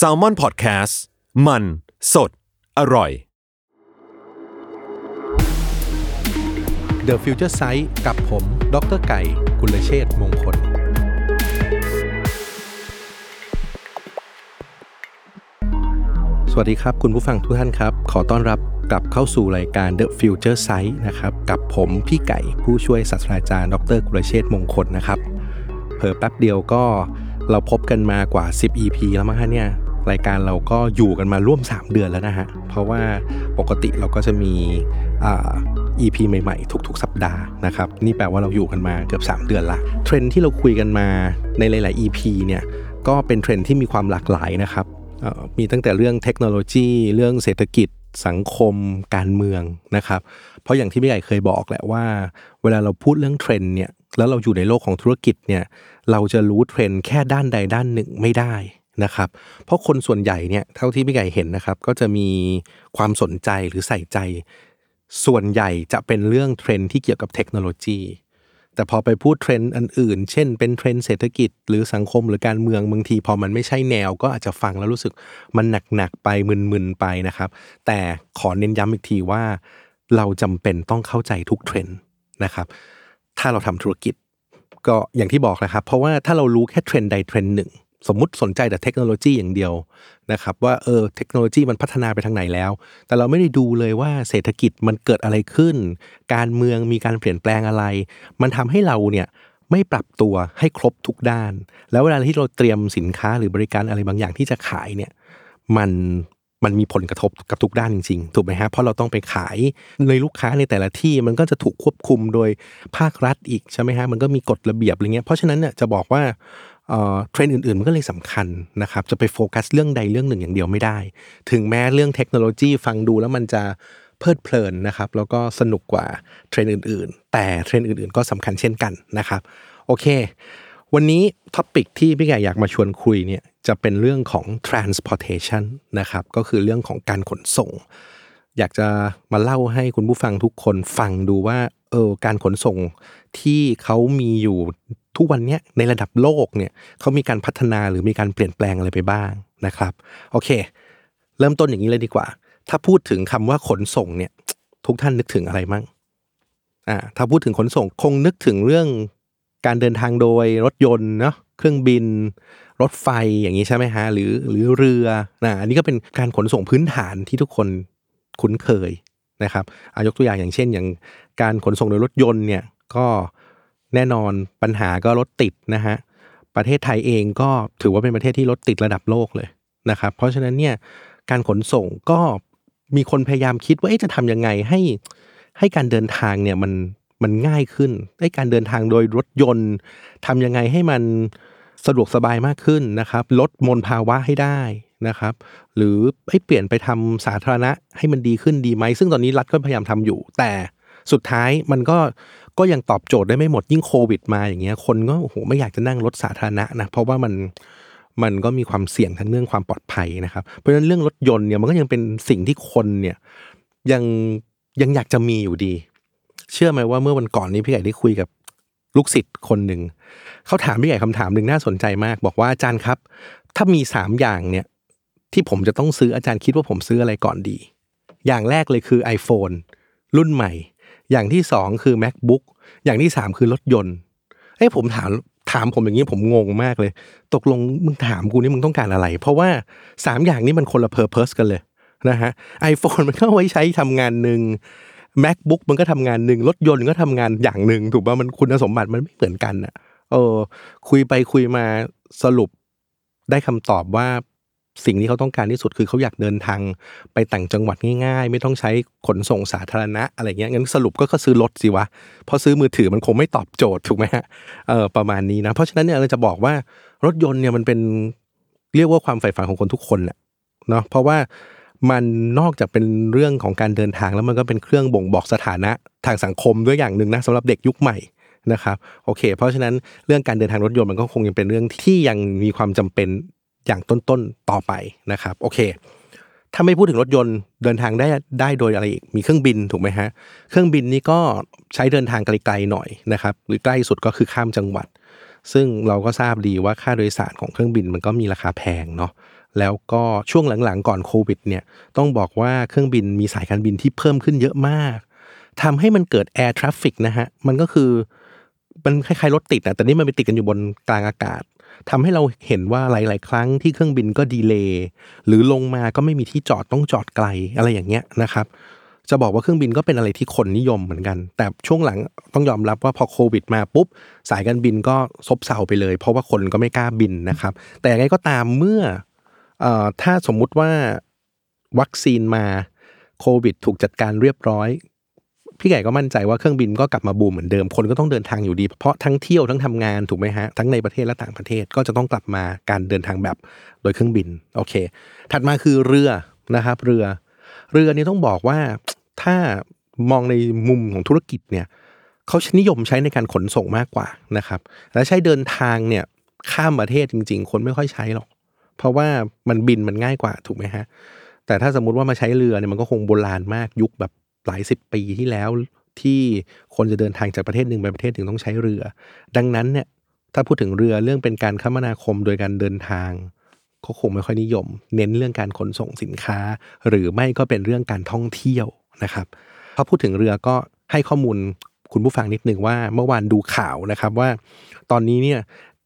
s a l ม o n PODCAST มัน สด อร่อย The Future Sight กับผม ดรไก่ กุลเชษมงคล สวัสดีครับ คุณผู้ฟังทุกท่านครับ ขอต้อนรับกลับเข้าสู่รายการ The Future Sight นะครับ กับผมพี่ไก่ผู้ช่วยศาสตราจารย์ ดรกุลเชษมงคลนะครับเพิ่แป๊บเดียวก็ เราพบกันมากว่า 10 EP แล้วมั้งฮะเนี่ยรายการเราก็อยู่กันมาร่วม 3 เดือนแล้วนะฮะ เพราะว่าปกติเราก็จะมีอ่า EP ใหม่ๆ ทุกๆ สัปดาห์นะครับ นี่แปลว่าเราอยู่กันมาเกือบ 3 เดือนละ เทรนที่เราคุยกันมาในหลาย ๆ EP เนี่ยก็เป็นเทรนที่มีความหลากหลายนะครับมีตั้งแต่เรื่องเทคโนโลยี เรื่องเศรษฐกิจ สังคม การเมืองนะครับ เพราะอย่างที่พี่ไก่เคยบอกแหละว่า เวลาเราพูดเรื่องเทรนด์เนี่ย แล้วเราอยู่ในโลกของธุรกิจเนี่ยเราจะรู้เทรนด์แค่ด้านใดด้านหนึ่งไม่ได้นะครับ เพราะคนส่วนใหญ่เนี่ยเท่าที่พี่ไก่เห็นนะครับ ก็จะมีความสนใจหรือใส่ใจ ส่วนใหญ่จะเป็นเรื่องเทรนด์ที่เกี่ยวกับเทคโนโลยีแต่พอไปพูดเทรนด์อันอื่น เช่น เป็นเทรนด์เศรษฐกิจ หรือสังคมหรือการเมืองบางที พอมันไม่ใช่แนวก็อาจจะฟังแล้วรู้สึกมันหนักๆไปมึนๆไปนะครับ แต่ขอเน้นย้ำอีกทีว่า เราจำเป็นต้องเข้าใจทุกเทรนด์นะครับ ถ้าเราทำธุรกิจ ก็อย่างที่บอกนะครับ เพราะว่าถ้าเรารู้แค่เทรนด์ใดเทรนด์หนึ่ง สมมุติสนใจแต่เทคโนโลยีอย่างเดียวนะครับว่าเออเทคโนโลยีมันพัฒนาไปทางไหนแล้ว แต่เราไม่ได้ดูเลยว่าเศรษฐกิจมันเกิดอะไรขึ้น การเมืองมีการเปลี่ยนแปลงอะไร มันทำให้เราเนี่ยไม่ปรับตัวให้ครบทุกด้าน แล้วเวลาที่เราเตรียมสินค้าหรือบริการอะไรบางอย่างที่จะขายเนี่ย มัน มันมีผลกระทบกับทุกด้านจริงๆ ถูกไหมฮะ เพราะเราต้องไปขายในลูกค้าในแต่ละที่มันก็จะถูกควบคุมโดยภาครัฐอีกใช่ไหมฮะ มันก็มีกฎระเบียบอะไรเงี้ย เพราะฉะนั้นเนี่ยจะบอกว่าเอ่อเทรนด์อื่นๆ มันก็เลยสำคัญนะครับ จะไปโฟกัสเรื่องใดเรื่องหนึ่งอย่างเดียวไม่ได้ ถึงแม้เรื่องเทคโนโลยีฟังดูแล้วมันจะเพลิดเพลินนะครับ แล้วก็สนุกกว่าเทรนด์อื่นๆ แต่เทรนด์อื่นๆ ก็สำคัญเช่นกันนะครับ โอเค วันนี้ท็อปิกที่พี่ใหญ่อยากมาชวนคุยเนี่ยจะเป็นเรื่องของ transportation นะครับก็คือเรื่องของการขนส่ง อยากจะมาเล่าให้คุณผู้ฟังทุกคนฟังดูว่าเออการขนส่งที่เขามีอยู่ทุกวันนี้ในระดับโลกเนี่ยเขามีการพัฒนาหรือมีการเปลี่ยนแปลงอะไรไปบ้างนะครับโอเค เริ่มต้นอย่างนี้เลยดีกว่า ถ้าพูดถึงคำว่าขนส่งเนี่ยทุกท่านนึกถึงอะไรมั่งอ่าถ้าพูดถึงขนส่งคงนึกถึงเรื่อง การเดินทางโดยรถยนต์เนาะเครื่องบิน รถไฟอย่างนี้ใช่ไหมฮะหรือหรือเรือนะอันนี้ก็เป็นการขนส่งพื้นฐานที่ทุกคนคุ้นเคยนะครับอายกตัวอย่างอย่างเช่น อย่างการขนส่งโดยรถยนต์เนี่ยก็แน่นอนปัญหาก็รถติดนะฮะประเทศไทยเองก็ถือว่าเป็นประเทศที่รถติดระดับโลกเลยนะครับ เพราะฉะนั้นเนี่ยการขนส่งก็มีคนพยายามคิดว่าจะทำยังไงให้ให้การเดินทางเนี่ยมัน มันง่ายขึ้นให้การเดินทางโดยรถยนต์ทำยังไงให้มันสะดวกสบายมากขึ้นนะครับ ลดมลภาวะให้ได้นะครับ หรือให้เปลี่ยนไปทำสาธารณะให้มันดีขึ้นดีไหม ซึ่งตอนนี้รัฐก็พยายามทำอยู่ แต่สุดท้ายมันก็ก็ยังตอบโจทย์ได้ไม่หมดยิ่งโควิดมาอย่างเงี้ยคนก็โอ้โหไม่อยากจะนั่งรถสาธารณะนะเพราะว่ามันมันก็มีความเสี่ยงทั้งเรื่องความปลอดภัยนะครับ เพราะฉะนั้นเรื่องรถยนต์เนี่ยมันก็ยังเป็นสิ่งที่คนเนี่ยยังยังอยากจะมีอยู่ดี เชื่อไหมว่าเมื่อวันก่อนนี้พี่ใหญ่ได้คุยกับลูกศิษย์คนหนึ่งเขาถามพี่ใหญ่คำถามหนึ่งน่าสนใจมาก บอกว่าอาจารย์ครับ ถ้ามีสามอย่างเนี่ยที่ผมจะต้องซื้ออาจารย์คิดว่าผมซื้ออะไรก่อนดี อย่างแรกเลยคือ iPhone รุ่นใหม่ อย่างที่สองคือ macbook อย่างที่สามคือรถยนต์เอ้ผมถามถามผมอย่างนี้ผมงงมากเลย ตกลงมึงถามกูนี่มึงต้องการอะไร เพราะว่าสามอย่างนี้มันคนละเพอร์เพสกันเลยนะฮะไอโฟนมันก็ไว้ใช้ทำงานหนึ่ง macbook มันก็ทำงานหนึ่งรถยนต์ก็ทำงานอย่างหนึ่งถูกป่ะมันคุณสมบัติมันไม่เหมือนกันอะเออ คุยไปคุยมาสรุปได้คำตอบว่าสิ่งที่เขาต้องการที่สุดคือเขาอยากเดินทางไปต่างจังหวัดง่ายๆ ไม่ต้องใช้ขนส่งสาธารณะอะไรเงี้ยงั้นสรุปก็ก็ซื้อรถสิวะเพราะซื้อมือถือมันคงไม่ตอบโจทย์ถูกไหมฮะเออประมาณนี้นะ เพราะฉะนั้นเนี่ยเราจะบอกว่ารถยนต์เนี่ยมันเป็นเรียกว่าความใฝ่ฝันของคนทุกคนแหละเนาะเพราะว่า มันนอกจากเป็นเรื่องของการเดินทางแล้วมันก็เป็นเครื่องบ่งบอกสถานะทางสังคมด้วยอย่างหนึ่งนะสำหรับเด็กยุคใหม่นะครับโอเค เพราะฉะนั้นเรื่องการเดินทางรถยนต์มันก็คงยังเป็นเรื่องที่ยังมีความจำเป็นอย่างต้นๆต่อไปนะครับโอเค ถ้าไม่พูดถึงรถยนต์เดินทางได้ได้โดยอะไรอีกมีเครื่องบินถูกไหมฮะเครื่องบินนี่ก็ใช้เดินทางไกลๆหน่อยนะครับหรือใกล้สุดก็คือข้ามจังหวัด ซึ่งเราก็ทราบดีว่าค่าโดยสารของเครื่องบินมันก็มีราคาแพงเนาะแล้วก็ช่วงหลังๆก่อนโควิดเนี่ยต้องบอกว่าเครื่องบินมีสายการบินที่เพิ่มขึ้นเยอะมากทำให้มันเกิด air traffic นะฮะ มันก็คือ มันคล้ายๆรถติดนะแต่นี่มันไปติดกันอยู่บนกลางอากาศทำให้เราเห็นว่าหลาย ๆ ครั้งที่เครื่องบินก็ delayหรือลงมาก็ไม่มีที่จอดต้องจอดไกลอะไรอย่างเงี้ยนะครับ จะบอกว่าเครื่องบินก็เป็นอะไรที่คนนิยมเหมือนกัน แต่ช่วงหลังต้องยอมรับว่าพอโควิดมาปุ๊บ สายการบินก็ซบเซาไปเลย เพราะว่าคนก็ไม่กล้าบินนะครับ แต่อยังไงก็ตามเมื่ออถ้าสมมุติว่าวัคซีนมาโควิด ถูกจัดการเรียบร้อย พี่ไก่ก็มั่นใจว่าเครื่องบินก็กลับมาบูมเหมือนเดิม คนก็ต้องเดินทางอยู่ดี เพราะทั้งเที่ยวทั้งทำงานถูกไหมฮะ ทั้งในประเทศและต่างประเทศก็จะต้องกลับมาการเดินทางแบบโดยเครื่องบิน โอเค ถัดมาคือเรือนะครับ เรือ เรือนี่ต้องบอกว่าถ้ามองในมุมของธุรกิจเนี่ยเขาชนิยมใช้ในการขนส่งมากกว่านะครับ และใช้เดินทางเนี่ยข้ามประเทศจริง ๆ คนไม่ค่อยใช้หรอก เพราะว่ามันบินมันง่ายกว่าถูกไหมฮะ แต่ถ้าสมมุติว่ามาใช้เรือเนี่ยมันก็คงโบราณมากยุคแบบหลายสิบปีที่แล้วที่คนจะเดินทางจากประเทศหนึ่งไปประเทศหนึ่งต้องใช้เรือ ดังนั้นเนี่ยถ้าพูดถึงเรือเรื่องเป็นการคมนาคมโดยการเดินทาง ก็คงไม่ค่อยนิยม เน้นเรื่องการขนส่งสินค้า หรือไม่ก็เป็นเรื่องการท่องเที่ยวนะครับพอพูดถึงเรือก็ให้ข้อมูลคุณผู้ฟังนิดหนึ่งว่าเมื่อวานดูข่าวนะครับว่า ตอนนี้เนี่ย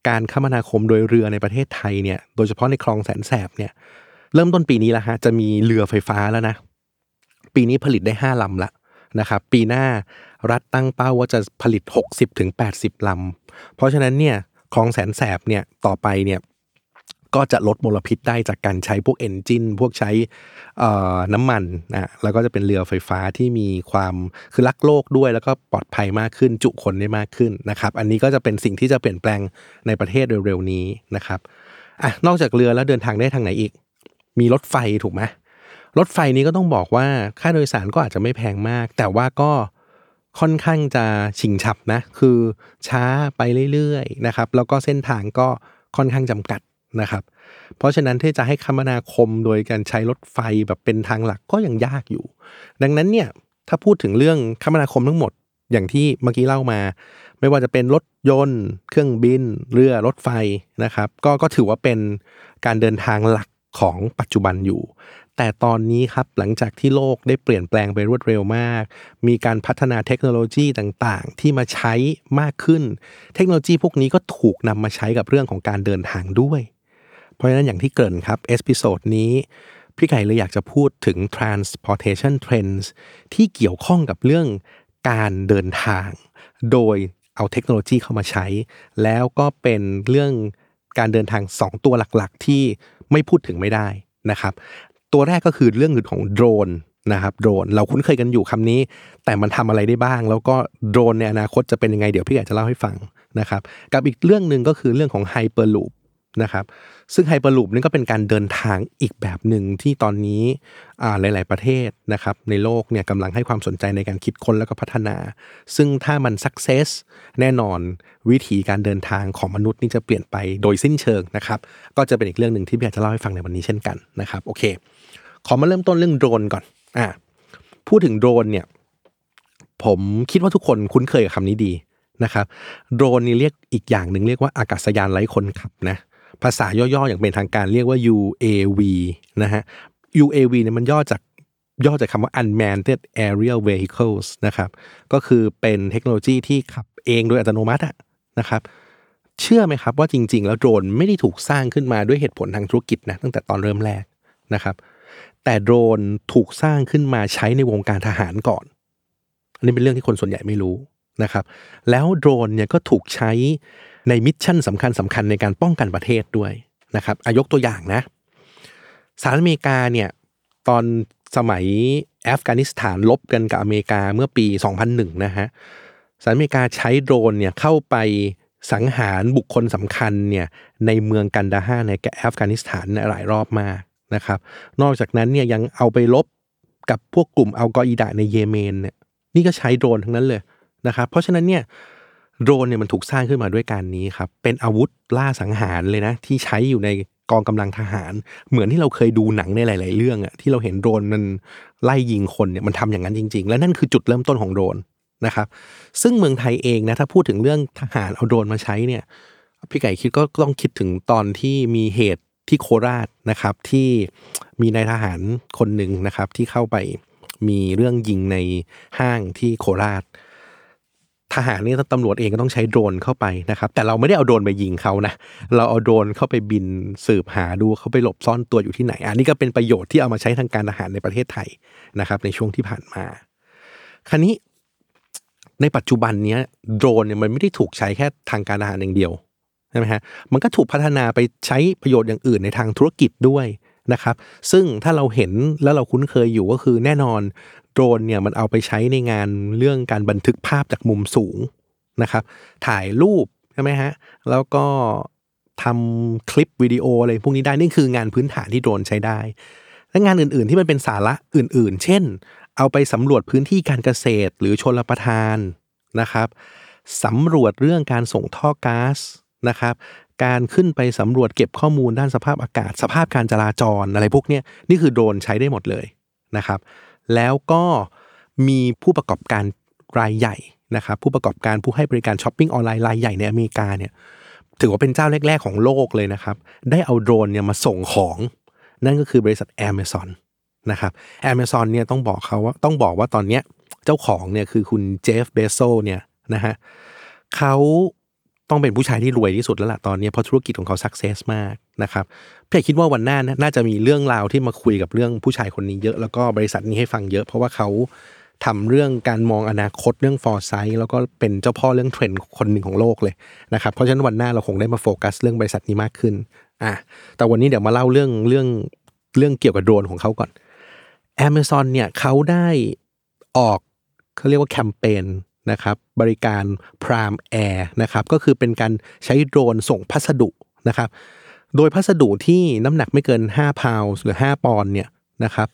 การคมนาคมโดยเรือในประเทศไทยเนี่ยโดยเฉพาะในคลองแสนแสบเนี่ยเริ่มต้นปีนี้แล้วฮะจะมีเรือไฟฟ้าแล้วนะ ปีนี้ผลิตได้ห้าลำละนะครับปีหน้ารัฐตั้งเป้าว่าจะผลิต 60ถึง80 ลำ เพราะฉะนั้นเนี่ยคลองแสนแสบเนี่ยต่อไปเนี่ย ก็จะลดมลพิษได้จากการใช้พวกเอนจินพวกใช้น้ำมันนะแล้วก็จะเป็นเรือไฟฟ้าที่มีความคือรักโลกด้วยแล้วก็ปลอดภัยมากขึ้น จุคนได้มากขึ้นนะครับ อันนี้ก็จะเป็นสิ่งที่จะเปลี่ยนแปลงในประเทศเร็วๆนี้นะครับอะนอกจากเรือแล้วเดินทางได้ทางไหนอีก มีรถไฟถูกไหมรถไฟนี้ก็ต้องบอกว่าค่าโดยสารก็อาจจะไม่แพงมาก แต่ว่าก็ค่อนข้างจะฉิงฉับนะ คือช้าไปเรื่อยๆนะครับ แล้วก็เส้นทางก็ค่อนข้างจำกัด นะครับ เพราะฉะนั้นที่จะให้คมนาคมโดยการใช้รถไฟแบบเป็นทางหลักก็ยังยากอยู่ ดังนั้นเนี่ยถ้าพูดถึงเรื่องคมนาคมทั้งหมดอย่างที่เมื่อกี้เล่ามา ไม่ว่าจะเป็นรถยนต์ เครื่องบิน เรือรถไฟนะครับ ก็ก็ถือว่าเป็นการเดินทางหลักของปัจจุบันอยู่ แต่ตอนนี้ครับหลังจากที่โลกได้เปลี่ยนแปลงไปรวดเร็วมาก มีการพัฒนาเทคโนโลยีต่างๆ ที่มาใช้มากขึ้น เทคโนโลยีพวกนี้ก็ถูกนำมาใช้กับเรื่องของการเดินทางด้วย เพราะฉะนั้นอย่างที่เกริ่นครับ episode นี้พี่ไก่เลยอยากจะพูดถึง transportation trends ที่เกี่ยวข้องกับเรื่องการเดินทาง โดยเอาเทคโนโลยีเข้ามาใช้ แล้วก็เป็นเรื่องการเดินทาง 2 ตัวหลักๆ ที่ไม่พูดถึงไม่ได้นะครับ ตัวแรกก็คือเรื่องของโดรนนะครับโดรนเราคุ้นเคยกันอยู่คำนี้ แต่มันทำอะไรได้บ้าง แล้วก็โดรนในอนาคตจะเป็นยังไงเดี๋ยวพี่ไก่จะเล่าให้ฟังนะครับ กับอีกเรื่องหนึ่งก็คือเรื่องของไฮเปอร์ลูป นะครับซึ่งไฮเปอร์ลูปนี่ก็เป็นการเดินทางอีกแบบหนึ่งที่ตอนนี้อ่าหลาย ๆ ประเทศนะครับในโลกเนี่ยกำลังให้ความสนใจในการคิดค้นแล้วก็พัฒนา ซึ่งถ้ามันสักเซสแน่นอนวิธีการเดินทางของมนุษย์นี่จะเปลี่ยนไปโดยสิ้นเชิงนะครับก็จะเป็นอีกเรื่องหนึ่งที่พี่อยากจะเล่าให้ฟังในวันนี้เช่นกันนะครับโอเค ขอมาเริ่มต้นเรื่องโดรนก่อนอ่าพูดถึงโดรนเนี่ยผมคิดว่าทุกคนคุ้นเคยกับคำนี้ดีนะครับโดรนนี่เรียกอีกอย่างหนึ่งเรียกว่าอากาศยานไร้คนขับนะ ภาษาย่อๆอย่างเป็นทางการเรียกว่า UAV นะฮะ UAV เนี่ยมันย่อจากย่อจากคำว่า unmanned aerial vehicles นะครับก็คือเป็นเทคโนโลยีที่ขับเองโดยอัตโนมัติอะนะครับเชื่อไหมครับว่าจริง ๆ แล้วโดรนไม่ได้ถูกสร้างขึ้นมาด้วยเหตุผลทางธุรกิจนะตั้งแต่ตอนเริ่มแรกนะครับ แต่โดรนถูกสร้างขึ้นมาใช้ในวงการทหารก่อน อันนี้เป็นเรื่องที่คนส่วนใหญ่ไม่รู้นะครับ แล้วโดรนเนี่ยก็ถูกใช้ ใน mission สำคัญสำคัญในการป้องกันประเทศด้วยนะครับอายกตัวอย่างนะสหรัฐอเมริกาเนี่ยตอนสมัยอัฟกานิสถานรบกันกับอเมริกาเมื่อปี 2001 นะฮะสหรัฐอเมริกาใช้โดรนเนี่ยเข้าไปสังหารบุคคลสำคัญเนี่ยในเมืองกันดาฮาร์ในอัฟกานิสถานหลายรอบมากนะครับนอกจากนั้นเนี่ยยังเอาไปรบกับพวกกลุ่มอัลกออิดะในเยเมนเนี่ยนี่ก็ใช้โดรนทั้งนั้นเลยนะครับเพราะฉะนั้นเนี่ย โดรนเนี่ยมันถูกสร้างขึ้นมาด้วยการนี้ครับ เป็นอาวุธล่าสังหารเลยนะ ที่ใช้อยู่ในกองกำลังทหาร เหมือนที่เราเคยดูหนังในหลาย ๆ เรื่องอะที่เราเห็นโดรนมันไล่ยิงคนเนี่ยมันทำอย่างนั้นจริง ๆ และนั่นคือจุดเริ่มต้นของโดรนนะครับ ซึ่งเมืองไทยเองนะถ้าพูดถึงเรื่องทหารเอาโดรนมาใช้เนี่ยพี่ไก่คิดก็ต้องคิดถึงตอนที่มีเหตุที่โคราชนะครับที่มีนายทหารคนหนึ่งนะครับที่เข้าไปมีเรื่องยิงในห้างที่โคราช ทหารนี่ตำรวจเองก็ต้องใช้โดรนเข้าไปนะครับ แต่เราไม่ได้เอาโดรนไปยิงเขานะ เราเอาโดรนเข้าไปบินสืบหาดูเขาไปหลบซ่อนตัวอยู่ที่ไหน อันนี้ก็เป็นประโยชน์ที่เอามาใช้ทางการทหารในประเทศไทยนะครับ ในช่วงที่ผ่านมา คราวนี้ในปัจจุบันเนี้ยโดรนเนี่ยมันไม่ได้ถูกใช้แค่ทางการทหารอย่างเดียวใช่ไหมฮะมันก็ถูกพัฒนาไปใช้ประโยชน์อย่างอื่นในทางธุรกิจด้วยนะครับ ซึ่งถ้าเราเห็นแล้วเราคุ้นเคยอยู่ก็คือแน่นอน โดรนเนี่ยมันเอาไปใช้ในงานเรื่องการบันทึกภาพจากมุมสูงนะครับ ถ่ายรูปใช่ไหมฮะ แล้วก็ทำคลิปวิดีโออะไรพวกนี้ได้ นี่คืองานพื้นฐานที่โดรนใช้ได้ และงานอื่นๆที่มันเป็นสาระอื่นๆ เช่น เอาไปสำรวจพื้นที่การเกษตรหรือชลประทานนะครับสำรวจเรื่องการส่งท่อก๊าซนะครับ การขึ้นไปสำรวจเก็บข้อมูลด้านสภาพอากาศ สภาพการจราจรอะไรพวกนี้นี่คือโดรนใช้ได้หมดเลยนะครับ แล้วก็มีผู้ประกอบการรายใหญ่นะครับผู้ประกอบการผู้ให้บริการช้อปปิ้งออนไลน์รายใหญ่ในอเมริกาเนี่ยถือว่าเป็นเจ้าแรก ๆ ของโลกเลยนะครับ ได้เอาโดรนเนี่ยมาส่งของ นั่นก็คือบริษัท Amazon นะครับ Amazon เนี่ยต้องบอกเขาว่าต้องบอกว่าตอนเนี้ยเจ้าของเนี่ยคือคุณเจฟฟ์ เบโซสเนี่ยนะฮะเขา ต้องเป็นผู้ชายที่รวยที่สุดแล้วล่ะตอนนี้เพราะธุรกิจของเขา success มากนะครับพี่คิดว่าวันหน้าน่าจะมีเรื่องราวที่มาคุยกับเรื่องผู้ชายคนนี้เยอะแล้วก็บริษัทนี้ให้ฟังเยอะ เพราะว่าเขาทำเรื่องการมองอนาคตเรื่อง foresight แล้วก็เป็นเจ้าพ่อเรื่องเทรนด์คนหนึ่งของโลกเลยนะครับเพราะฉะนั้นวันหน้าเราคงได้มาโฟกัสเรื่องบริษัทนี้มากขึ้นอะแต่วันนี้เดี๋ยวมาเล่าเรื่องเรื่องเรื่องเกี่ยวกับโดรนของเขาก่อน Amazon เนี่ยเขาได้ออกเขาเรียกว่าแคมเปญ นะครับบริการ Prime Air นะครับก็คือเป็นการใช้โดรนส่งพัสดุนะครับโดยพัสดุที่น้ำหนักไม่เกิน 5 พาวส์หรือ 5 ปอนด์เนี่ยนะครับ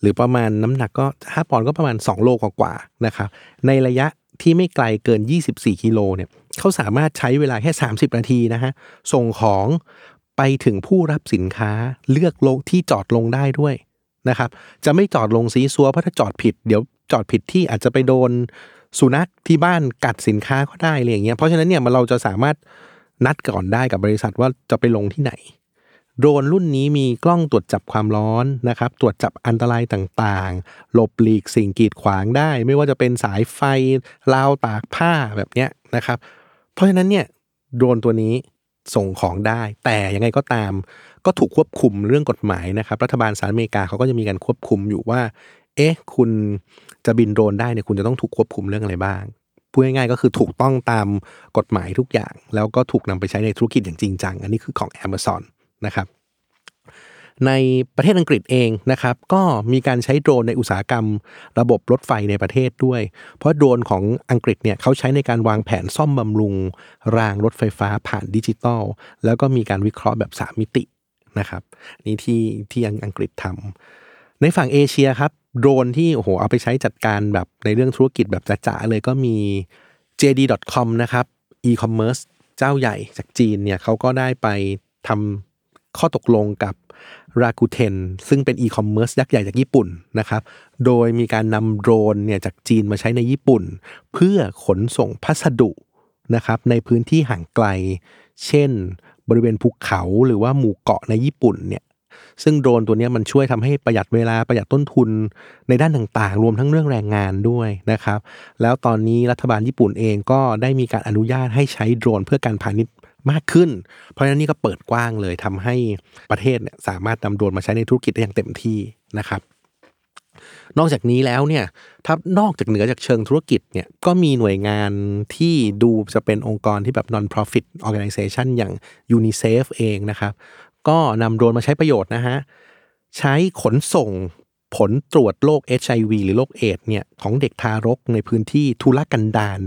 หรือประมาณน้ำหนักก็ 5 ปอนด์ก็ประมาณ 2 โลกว่าๆนะครับในระยะที่ไม่ไกลเกิน 24 กิโลเนี่ยเขาสามารถใช้เวลาแค่ 30 นาทีนะฮะส่งของไปถึงผู้รับสินค้าเลือกลงที่จอดลงได้ด้วยนะครับจะไม่จอดลงซีซัวเพราะถ้าจอดผิด เดี๋ยวจอดผิดที่อาจจะไปโดน สุนัขที่บ้านกัดสินค้าก็ได้อะไรอย่างเงี้ยเพราะฉะนั้นเนี่ยมันเราจะสามารถนัดก่อนได้กับบริษัทว่าจะไปลงที่ไหน โดรนรุ่นนี้มีกล้องตรวจจับความร้อนนะครับ ตรวจจับอันตรายต่างๆ หลบหลีกสิ่งกีดขวางได้ ไม่ว่าจะเป็นสายไฟราวตากผ้าแบบเนี้ยนะครับ เพราะฉะนั้นเนี่ยโดรนตัวนี้ส่งของได้ แต่ยังไงก็ตาม ก็ถูกควบคุมเรื่องกฎหมายนะครับ รัฐบาลสหรัฐอเมริกาเขาก็จะมีการควบคุมอยู่ว่า เอ๊ะ คุณจะบินโดรนได้เนี่ยคุณจะต้องถูกควบคุมเรื่องอะไรบ้าง พูดง่ายๆก็คือถูกต้องตามกฎหมายทุกอย่าง แล้วก็ถูกนำไปใช้ในธุรกิจอย่างจริงจัง อันนี้คือของ Amazon นะครับในประเทศอังกฤษเองนะครับ ก็มีการใช้โดรนในอุตสาหกรรม ระบบรถไฟในประเทศด้วย เพราะโดรนของอังกฤษเนี่ยเขาใช้ในการวางแผนซ่อมบำรุง รางรถไฟฟ้าผ่านดิจิตอลแล้วก็มีการวิเคราะห์แบบ 3 มิตินะครับนี่ที่ที่อังกฤษทำ ในฝั่งเอเชียครับ โดรนที่โอ้โหเอาไปใช้จัดการแบบในเรื่องธุรกิจแบบจ๋าๆเลยก็มี JD.com นะครับ e-commerce เจ้าใหญ่จากจีนเนี่ยเขาก็ได้ไปทำข้อตกลงกับ Rakuten ซึ่งเป็น e-commerce ยักษ์ใหญ่จากญี่ปุ่นนะครับ โดยมีการนำโดรนเนี่ยจากจีนมาใช้ในญี่ปุ่น เพื่อขนส่งพัสดุนะครับในพื้นที่ห่างไกล เช่น บริเวณภูเขาหรือว่าหมู่เกาะในญี่ปุ่นเนี่ย ซึ่งโดรนตัวนี้มันช่วยทำให้ประหยัดเวลาประหยัดต้นทุนในด้านต่างๆ รวมทั้งเรื่องแรงงานด้วยนะครับ แล้วตอนนี้รัฐบาลญี่ปุ่นเองก็ได้มีการอนุญาตให้ใช้โดรนเพื่อการพาณิชย์มากขึ้น เพราะฉะนั้นนี่ก็เปิดกว้างเลยทำให้ประเทศเนี่ยสามารถนำโดรนมาใช้ในธุรกิจได้อย่างเต็มที่นะครับนอกจากนี้แล้วเนี่ยถ้านอกจากเหนือจากเชิงธุรกิจเนี่ยก็มีหน่วยงานที่ดูจะเป็นองค์กรที่แบบ non-profit organization อย่าง UNICEF เองนะครับ ก็นำโดรนมาใช้ประโยชน์นะฮะ ใช้ขนส่งผลตรวจโรค HIV หรือโรคเอดเนี่ยของเด็กทารกในพื้นที่ทุรกันดาร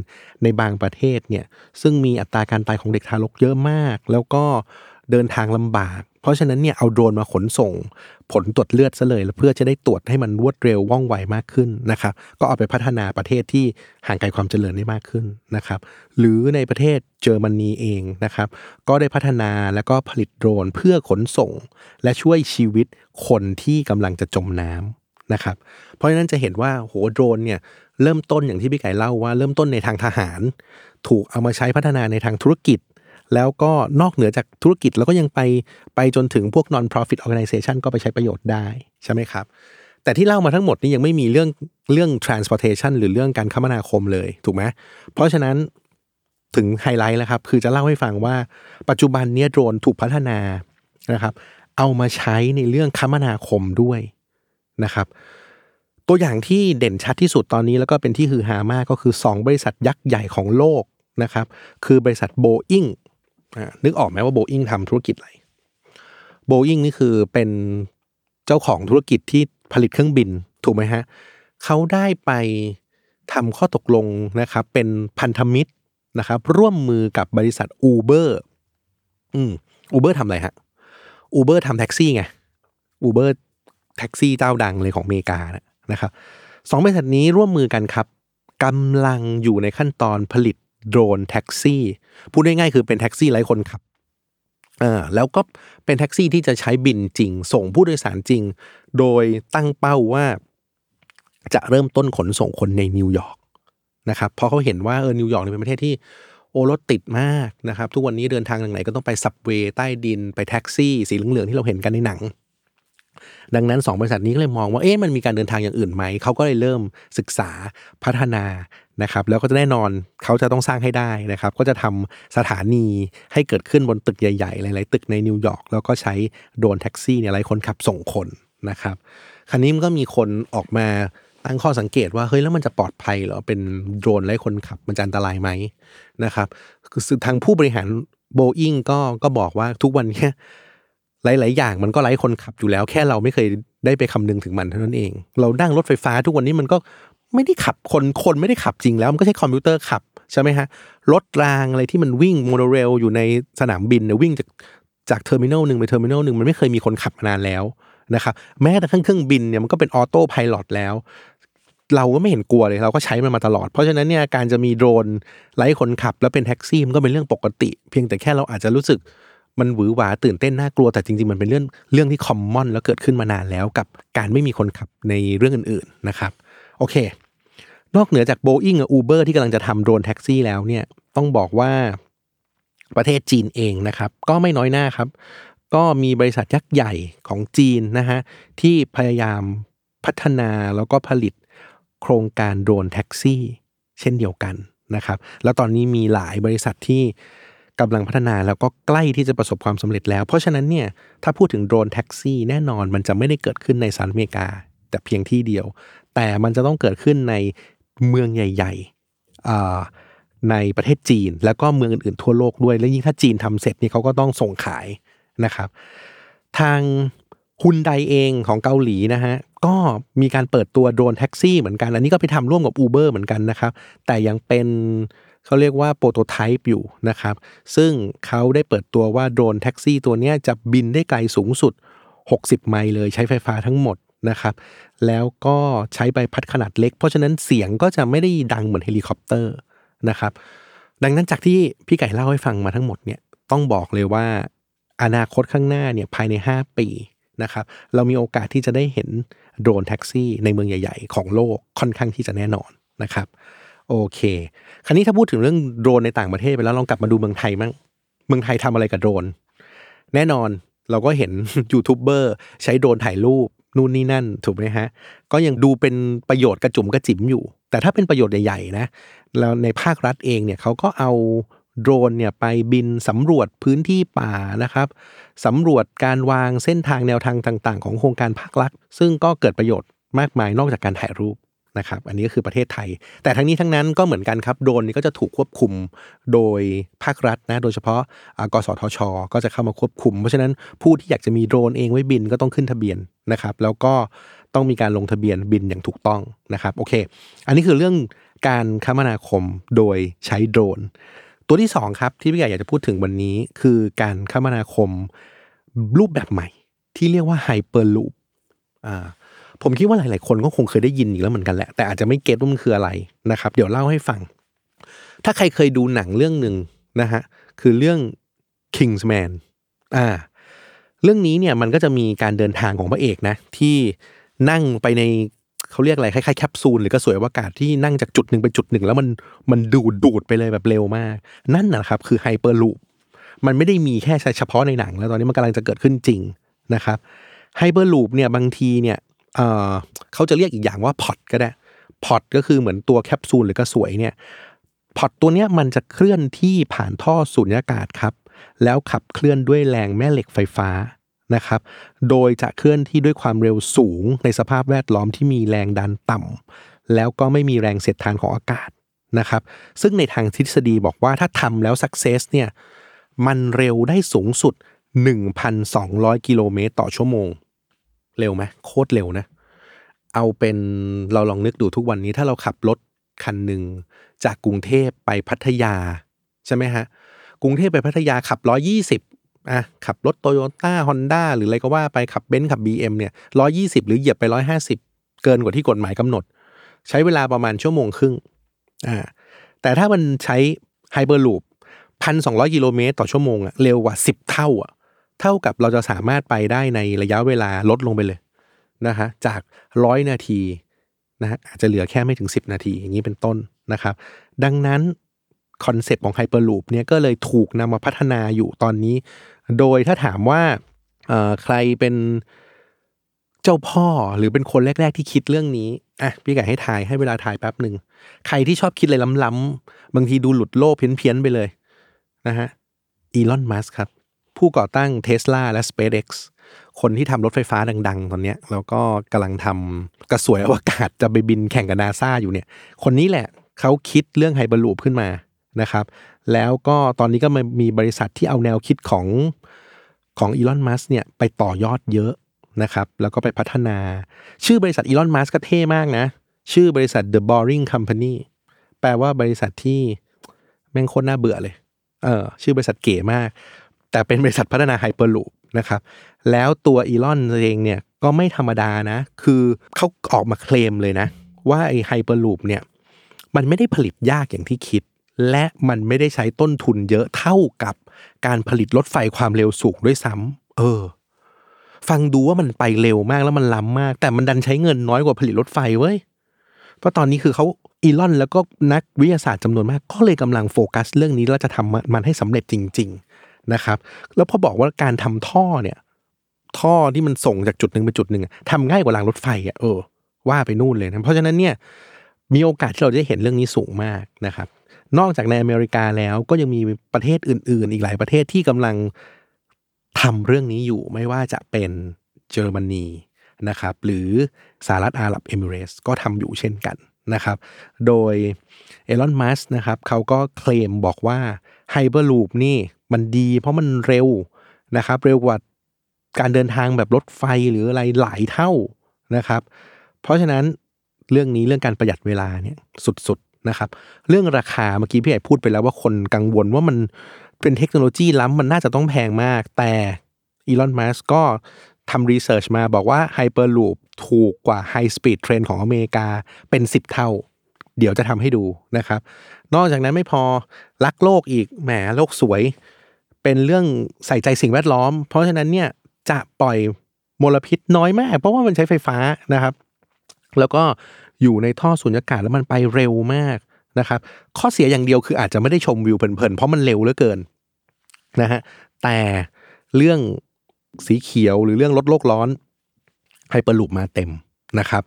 ในบางประเทศเนี่ยซึ่งมีอัตราการตายของเด็กทารกเยอะมาก แล้วก็ เดินทางลำบาก เพราะฉะนั้นเนี่ยเอาโดรนมาขนส่ง ผลตรวจเลือดซะเลยเพื่อจะได้ตรวจให้มันรวดเร็วว่องไวมากขึ้นนะครับ ก็เอาไปพัฒนาประเทศที่ห่างไกลความเจริญได้มากขึ้นนะครับ หรือในประเทศเยอรมนีเองนะครับ ก็ได้พัฒนาแล้วก็ผลิตโดรนเพื่อขนส่ง และช่วยชีวิตคนที่กำลังจะจมน้ำนะครับ เพราะฉะนั้นจะเห็นว่าโหโดรนเนี่ยเริ่มต้นอย่างที่พี่ไก่เล่าว่าเริ่มต้นในทางทหาร ถูกเอามาใช้พัฒนาในทางธุรกิจ แล้วก็นอกเหนือจากธุรกิจแล้วก็ยังไปไปจนถึงพวก non-profit organization ก็ไปใช้ประโยชน์ได้ใช่ไหมครับ แต่ที่เล่ามาทั้งหมดนี่ยังไม่มีเรื่องเรื่อง transportation หรือเรื่องการคมนาคมเลยถูกไหมเพราะฉะนั้นถึงไฮไลท์แล้วครับ คือจะเล่าให้ฟังว่าปัจจุบันเนี้ยโดรนถูกพัฒนานะครับ เอามาใช้ในเรื่องคมนาคมด้วยนะครับ ตัวอย่างที่เด่นชัดที่สุดตอนนี้แล้วก็เป็นที่ฮือฮามากก็คือ 2 บริษัทยักษ์ใหญ่ของโลกนะครับ คือบริษัทโบอิง นึกออกไหมว่าโบอิงทำธุรกิจอะไรโบอิงนี่คือเป็นเจ้าของธุรกิจที่ผลิตเครื่องบินถูกไหมฮะเขาได้ไปทำข้อตกลงนะครับ เป็นพันธมิตรนะครับ ร่วมมือกับบริษัท Uber อืม Uber ทำอะไรฮะ Uber ทำแท็กซี่ไง Uber แท็กซี่เจ้าดังเลยของอเมริกานะครับสองบริษัทนี้ร่วมมือกันครับกำลังอยู่ในขั้นตอนผลิต โดรนแท็กซี่พูดง่ายๆคือเป็นแท็กซี่ไร้คนขับอ่าแล้วก็เป็นแท็กซี่ที่จะใช้บินจริง ส่งผู้โดยสารจริง โดยตั้งเป้าว่า จะเริ่มต้นขนส่งคนในนิวยอร์กนะครับเพราะเขาเห็นว่าเออนิวยอร์กเป็นประเทศที่โอรถติดมากนะครับ ทุกวันนี้เดินทางทางไหนก็ต้องไป subway ใต้ดินไปแท็กซี่ สีเหลืองๆที่เราเห็นกันในหนัง ดังนั้น 2 บริษัทนี้ก็เลยมองว่าเอ๊ะมันมีการเดินทางอย่างอื่นไหมเขาก็เลยเริ่มศึกษาพัฒนานะครับแล้วก็จะแน่นอนเขาจะต้องสร้างให้ได้นะครับ ก็จะทำสถานีให้เกิดขึ้นบนตึกใหญ่ๆ หลายๆ ตึกในนิวยอร์กแล้วก็ใช้โดรนแท็กซี่เนี่ยไร้คนขับส่งคนนะครับคราวนี้มันก็มีคนออกมาตั้งข้อสังเกตว่าเฮ้ยแล้วมันจะปลอดภัยเหรอเป็นโดรนไร้คนขับมันจะอันตรายไหมนะครับคือทางผู้บริหารโบอิ้งก็ก็บอกว่าทุกวันนี้ หลาย ๆ อย่างมันก็ไร้คนขับอยู่แล้ว แค่เราไม่เคยได้ไปคำนึงถึงมันเท่านั้นเอง เรานั่งรถไฟฟ้าทุกวันนี้มันก็ไม่ได้ขับคนคนไม่ได้ขับจริงแล้ว มันก็ใช้คอมพิวเตอร์ขับใช่ไหมฮะ รถรางอะไรที่มันวิ่งโมโนเรลอยู่ในสนามบินเนี่ยวิ่งจากจาก terminal หนึ่งไป terminal หนึ่งมันไม่เคยมีคนขับมานานแล้วนะครับแม้แต่เครื่องบินเนี่ยมันก็เป็น autopilot แล้ว เราก็ไม่เห็นกลัวเลยเราก็ใช้มันมาตลอด เพราะฉะนั้นเนี่ยการจะมีโดรนไร้คนขับแล้วเป็นแท็กซี่มันก็เป็นเรื่องปกติ เพียงแต่แค่เราอาจจะรู้สึก มันหวือหวาตื่นเต้นน่ากลัวแต่จริงๆ มันเป็นเรื่องเรื่องที่ common แล้วเกิดขึ้นมานานแล้วกับการไม่มีคนขับในเรื่องอื่นๆนะครับโอเคนอกเหนือจาก Boeing กับ Uber ที่กำลังจะทำโดรนแท็กซี่แล้วเนี่ยต้องบอกว่าประเทศจีนเองนะครับ ก็ไม่น้อยหน้าครับ ก็มีบริษัทยักษ์ใหญ่ของจีนนะฮะที่พยายามพัฒนาแล้วก็ผลิตโครงการโดรนแท็กซี่ เช่นเดียวกันนะครับ แล้วตอนนี้มีหลายบริษัทที่ กำลังพัฒนาแล้วก็ใกล้ที่จะประสบความสำเร็จแล้ว เพราะฉะนั้นเนี่ยถ้าพูดถึงโดรนแท็กซี่แน่นอนมันจะไม่ได้เกิดขึ้นในสหรัฐอเมริกา แต่เพียงที่เดียว แต่มันจะต้องเกิดขึ้นในเมืองใหญ่ๆในประเทศจีน แล้วก็เมืองอื่นๆทั่วโลกด้วย และยิ่งถ้าจีนทำเสร็จนี่เขาก็ต้องส่งขายนะครับ ทางฮุนไดเองของเกาหลีนะฮะก็มีการเปิดตัวโดรนแท็กซี่เหมือนกัน อันนี้ก็ไปทำร่วมกับ Uber เหมือนกันนะครับ แต่ยังเป็น เขาเรียกว่าโปรโตไทป์อยู่นะครับ ซึ่งเขาได้เปิดตัวว่าโดรนแท็กซี่ตัวนี้จะบินได้ไกลสูงสุด 60 ไมล์เลยใช้ไฟฟ้าทั้งหมดนะครับ แล้วก็ใช้ใบพัดขนาดเล็ก เพราะฉะนั้นเสียงก็จะไม่ได้ดังเหมือนเฮลิคอปเตอร์นะครับ ดังนั้นจากที่พี่ไก่เล่าให้ฟังมาทั้งหมดเนี่ยต้องบอกเลยว่าอนาคตข้างหน้าเนี่ยภายใน 5 ปีนะครับเรามีโอกาสที่จะได้เห็นโดรนแท็กซี่ในเมืองใหญ่ ๆ ของโลกค่อนข้างที่จะแน่นอนนะครับ โอเค คราวนี้ถ้าพูดถึงเรื่องโดรนในต่างประเทศไปแล้วลองกลับมาดูเมืองไทยมั่งเมืองไทยทำอะไรกับโดรน แน่นอนเราก็เห็นยูทูบเบอร์ใช้โดรนถ่ายรูปนู่นนี่นั่นถูกไหมฮะ ก็ยังดูเป็นประโยชน์กระจุ่มกระจิ๋มอยู่ แต่ถ้าเป็นประโยชน์ใหญ่ๆนะ แล้วในภาครัฐเองเนี่ยเขาก็เอาโดรนเนี่ยไปบินสำรวจพื้นที่ป่านะครับสำรวจการวางเส้นทางแนวทางต่าง ๆ ของโครงการภาครัฐซึ่งก็เกิดประโยชน์มากมายนอกจากการถ่ายรูป นะครับอันนี้ก็คือประเทศไทย แต่ทั้งนี้ทั้งนั้นก็เหมือนกันครับโดรนนี่ก็จะถูกควบคุมโดยภาครัฐนะโดยเฉพาะกสทช ก็จะเข้ามาควบคุม เพราะฉะนั้นผู้ที่อยากจะมีโดรนเองไว้บินก็ต้องขึ้นทะเบียนนะครับแล้วก็ต้องมีการลงทะเบียนบินอย่างถูกต้องนะครับโอเค อันนี้คือเรื่องการคมนาคมโดยใช้โดรน ตัวที่สองครับที่พี่ใหญ่อยากจะพูดถึงวันนี้ คือการคมนาคมรูปแบบใหม่ ที่เรียกว่าไฮเปอร์ลูปอ่า ผมคิดว่าหลาย ๆ คนก็คงเคยได้ยินอยู่แล้วเหมือนกันแหละ แต่อาจจะไม่เก็ตว่ามันคืออะไรนะครับ เดี๋ยวเล่าให้ฟัง ถ้าใครเคยดูหนังเรื่องหนึ่งนะฮะคือเรื่อง Kingsman อ่า เรื่องนี้เนี่ยมันก็จะมีการเดินทางของพระเอกนะ ที่นั่งไปในเขาเรียกอะไรคล้ายๆแคปซูลหรือกระสวยอวกาศที่นั่งจากจุดหนึ่งไปจุดหนึ่งแล้วมันมันดูดดูดไปเลยแบบเร็วมาก นั่นนะครับคือไฮเปอร์ลูปมันไม่ได้มีแค่เฉพาะในหนัง แล้วตอนนี้มันกำลังจะเกิดขึ้นจริงนะครับไฮเปอร์ลูปเนี่ยบางทีเนี่ย เขาจะเรียกอีกอย่างว่าพอตก็ได้พอตก็คือเหมือนตัวแคปซูลหรือกระสวยเนี่ยพอตตัวเนี้ยมันจะเคลื่อนที่ผ่านท่อสูญญากาศครับ แล้วขับเคลื่อนด้วยแรงแม่เหล็กไฟฟ้านะครับ โดยจะเคลื่อนที่ด้วยความเร็วสูงในสภาพแวดล้อมที่มีแรงดันต่ำแล้วก็ไม่มีแรงเสียดทานของอากาศนะครับ ซึ่งในทางทฤษฎีบอกว่าถ้าทำแล้วสักเซสเนี่ยมันเร็วได้สูงสุด 1,200 กิโลเมตรต่อชั่วโมง เร็วไหมโคตรเร็วนะ เอาเป็นเราลองนึกดูทุกวันนี้ถ้าเราขับรถคันหนึ่งจากกรุงเทพไปพัทยา ใช่ไหมฮะ กรุงเทพไปพัทยาขับ120อะขับรถโตโยต้าฮอนด้าหรืออะไรก็ว่าไปขับเบนซ์ขับ BM เนี่ย120หรือเหยียบไป150เกินกว่าที่กฎหมายกำหนด ใช้เวลาประมาณชั่วโมงครึ่งอ่าแต่ถ้ามันใช้ไฮเปอร์ลูปพันสองกิโลเมตรต่อชั่วโมงอะเร็วกว่า10เท่าอะ เท่ากับเราจะสามารถไปได้ในระยะเวลาลดลงไปเลยนะฮะจากร้อยนาทีนะฮะอาจจะเหลือแค่ไม่ถึง 10 นาทีอย่างนี้เป็นต้นนะครับ ดังนั้นคอนเซปต์ของไฮเปอร์ลูปเนี่ยก็เลยถูกนำมาพัฒนาอยู่ตอนนี้ โดยถ้าถามว่าใครเป็นเจ้าพ่อหรือเป็นคนแรก ๆ ที่คิดเรื่องนี้อะพี่ไก่ให้ทายให้เวลาทายแป๊บหนึ่งใครที่ชอบคิดอะไรล้ำๆบางทีดูหลุดโลกเพี้ยนๆไปเลยนะฮะอีลอนมัสครับ ผู้ก่อตั้ง Tesla และ SpaceX คนที่ทำรถไฟฟ้าดัง ๆ ตอนนี้แล้วก็กำลังทำกระสวยอวกาศจะไปบินแข่งกับนาซาอยู่เนี่ย คนนี้แหละเขาคิดเรื่องไฮเปอร์ลูปขึ้นมานะครับ แล้วก็ตอนนี้ก็มีบริษัทที่เอาแนวคิดของของอีลอนมัสเนี่ยไปต่อยอดเยอะนะครับ แล้วก็ไปพัฒนา ชื่อบริษัทอีลอนมัสก์ก็เท่มากนะ ชื่อบริษัท The Boring Company แปลว่าบริษัทที่แม่งโคตรน่าเบื่อเลย เออ ชื่อบริษัทเก๋มาก แต่เป็นบริษัทพัฒนาไฮเปอร์ลูปนะครับแล้วตัวอีลอนเองเนี่ยก็ไม่ธรรมดานะ คือเขาออกมาเคลมเลยนะ ว่าไอไฮเปอร์ลูปเนี่ยมันไม่ได้ผลิตยากอย่างที่คิด และมันไม่ได้ใช้ต้นทุนเยอะเท่ากับการผลิตรถไฟความเร็วสูงด้วยซ้ำเออ ฟังดูว่ามันไปเร็วมากแล้วมันล้ำมาก แต่มันดันใช้เงินน้อยกว่าผลิตรถไฟเว้ยเพราะตอนนี้คือเขาอีลอนแล้วก็นักวิทยาศาสตร์จำนวนมาก ก็เลยกำลังโฟกัสเรื่องนี้แล้วจะทำมันให้สำเร็จจริง ๆ นะครับ แล้วพอบอกว่าการทำท่อเนี่ย ท่อที่มันส่งจากจุดหนึ่งไปจุดหนึ่งอะทำง่ายกว่ารางรถไฟอะเออว่าไปนู่นเลยนะเพราะฉะนั้นเนี่ยมีโอกาสที่เราจะเห็นเรื่องนี้สูงมากนะครับ นอกจากในอเมริกาแล้วก็ยังมีประเทศอื่น ๆ อีกหลายประเทศที่กำลังทำเรื่องนี้อยู่ไม่ว่าจะเป็นเยอรมนีนะครับ หรือสหรัฐอาหรับเอมิเรสก็ทำอยู่เช่นกันนะครับ โดยเอลอนมัสนะครับเขาก็เคลมบอกว่าไฮเปอร์ลูปนี่ มันดี เพราะมันเร็วนะครับ เร็วกว่าการเดินทางแบบรถไฟหรืออะไรหลายเท่านะครับ เพราะฉะนั้นเรื่องนี้เรื่องการประหยัดเวลาเนี่ยสุดๆนะครับ เรื่องราคาเมื่อกี้พี่ใหญ่พูดไปแล้วว่าคนกังวลว่ามันเป็นเทคโนโลยีล้ำมันน่าจะต้องแพงมาก แต่อีลอนมัสก์ก็ทำ research มาบอกว่าไฮเปอร์ลูปถูกกว่า high speed train ของอเมริกาเป็น 10 เท่า เดี๋ยวจะทำให้ดูนะครับ นอกจากนั้นไม่พอรักโลกอีกแหมโลกสวย เป็นเรื่องใส่ใจสิ่งแวดล้อม เพราะฉะนั้นเนี่ยจะปล่อยมลพิษน้อยมาก เพราะว่ามันใช้ไฟฟ้านะครับ แล้วก็อยู่ในท่อสุญญากาศแล้วมันไปเร็วมากนะครับ ข้อเสียอย่างเดียวคืออาจจะไม่ได้ชมวิวเพลินๆเพราะมันเร็วเหลือเกินนะฮะแต่เรื่องสีเขียวหรือเรื่องลดโลกร้อนไฮเปอร์ลูปมาเต็มนะครับ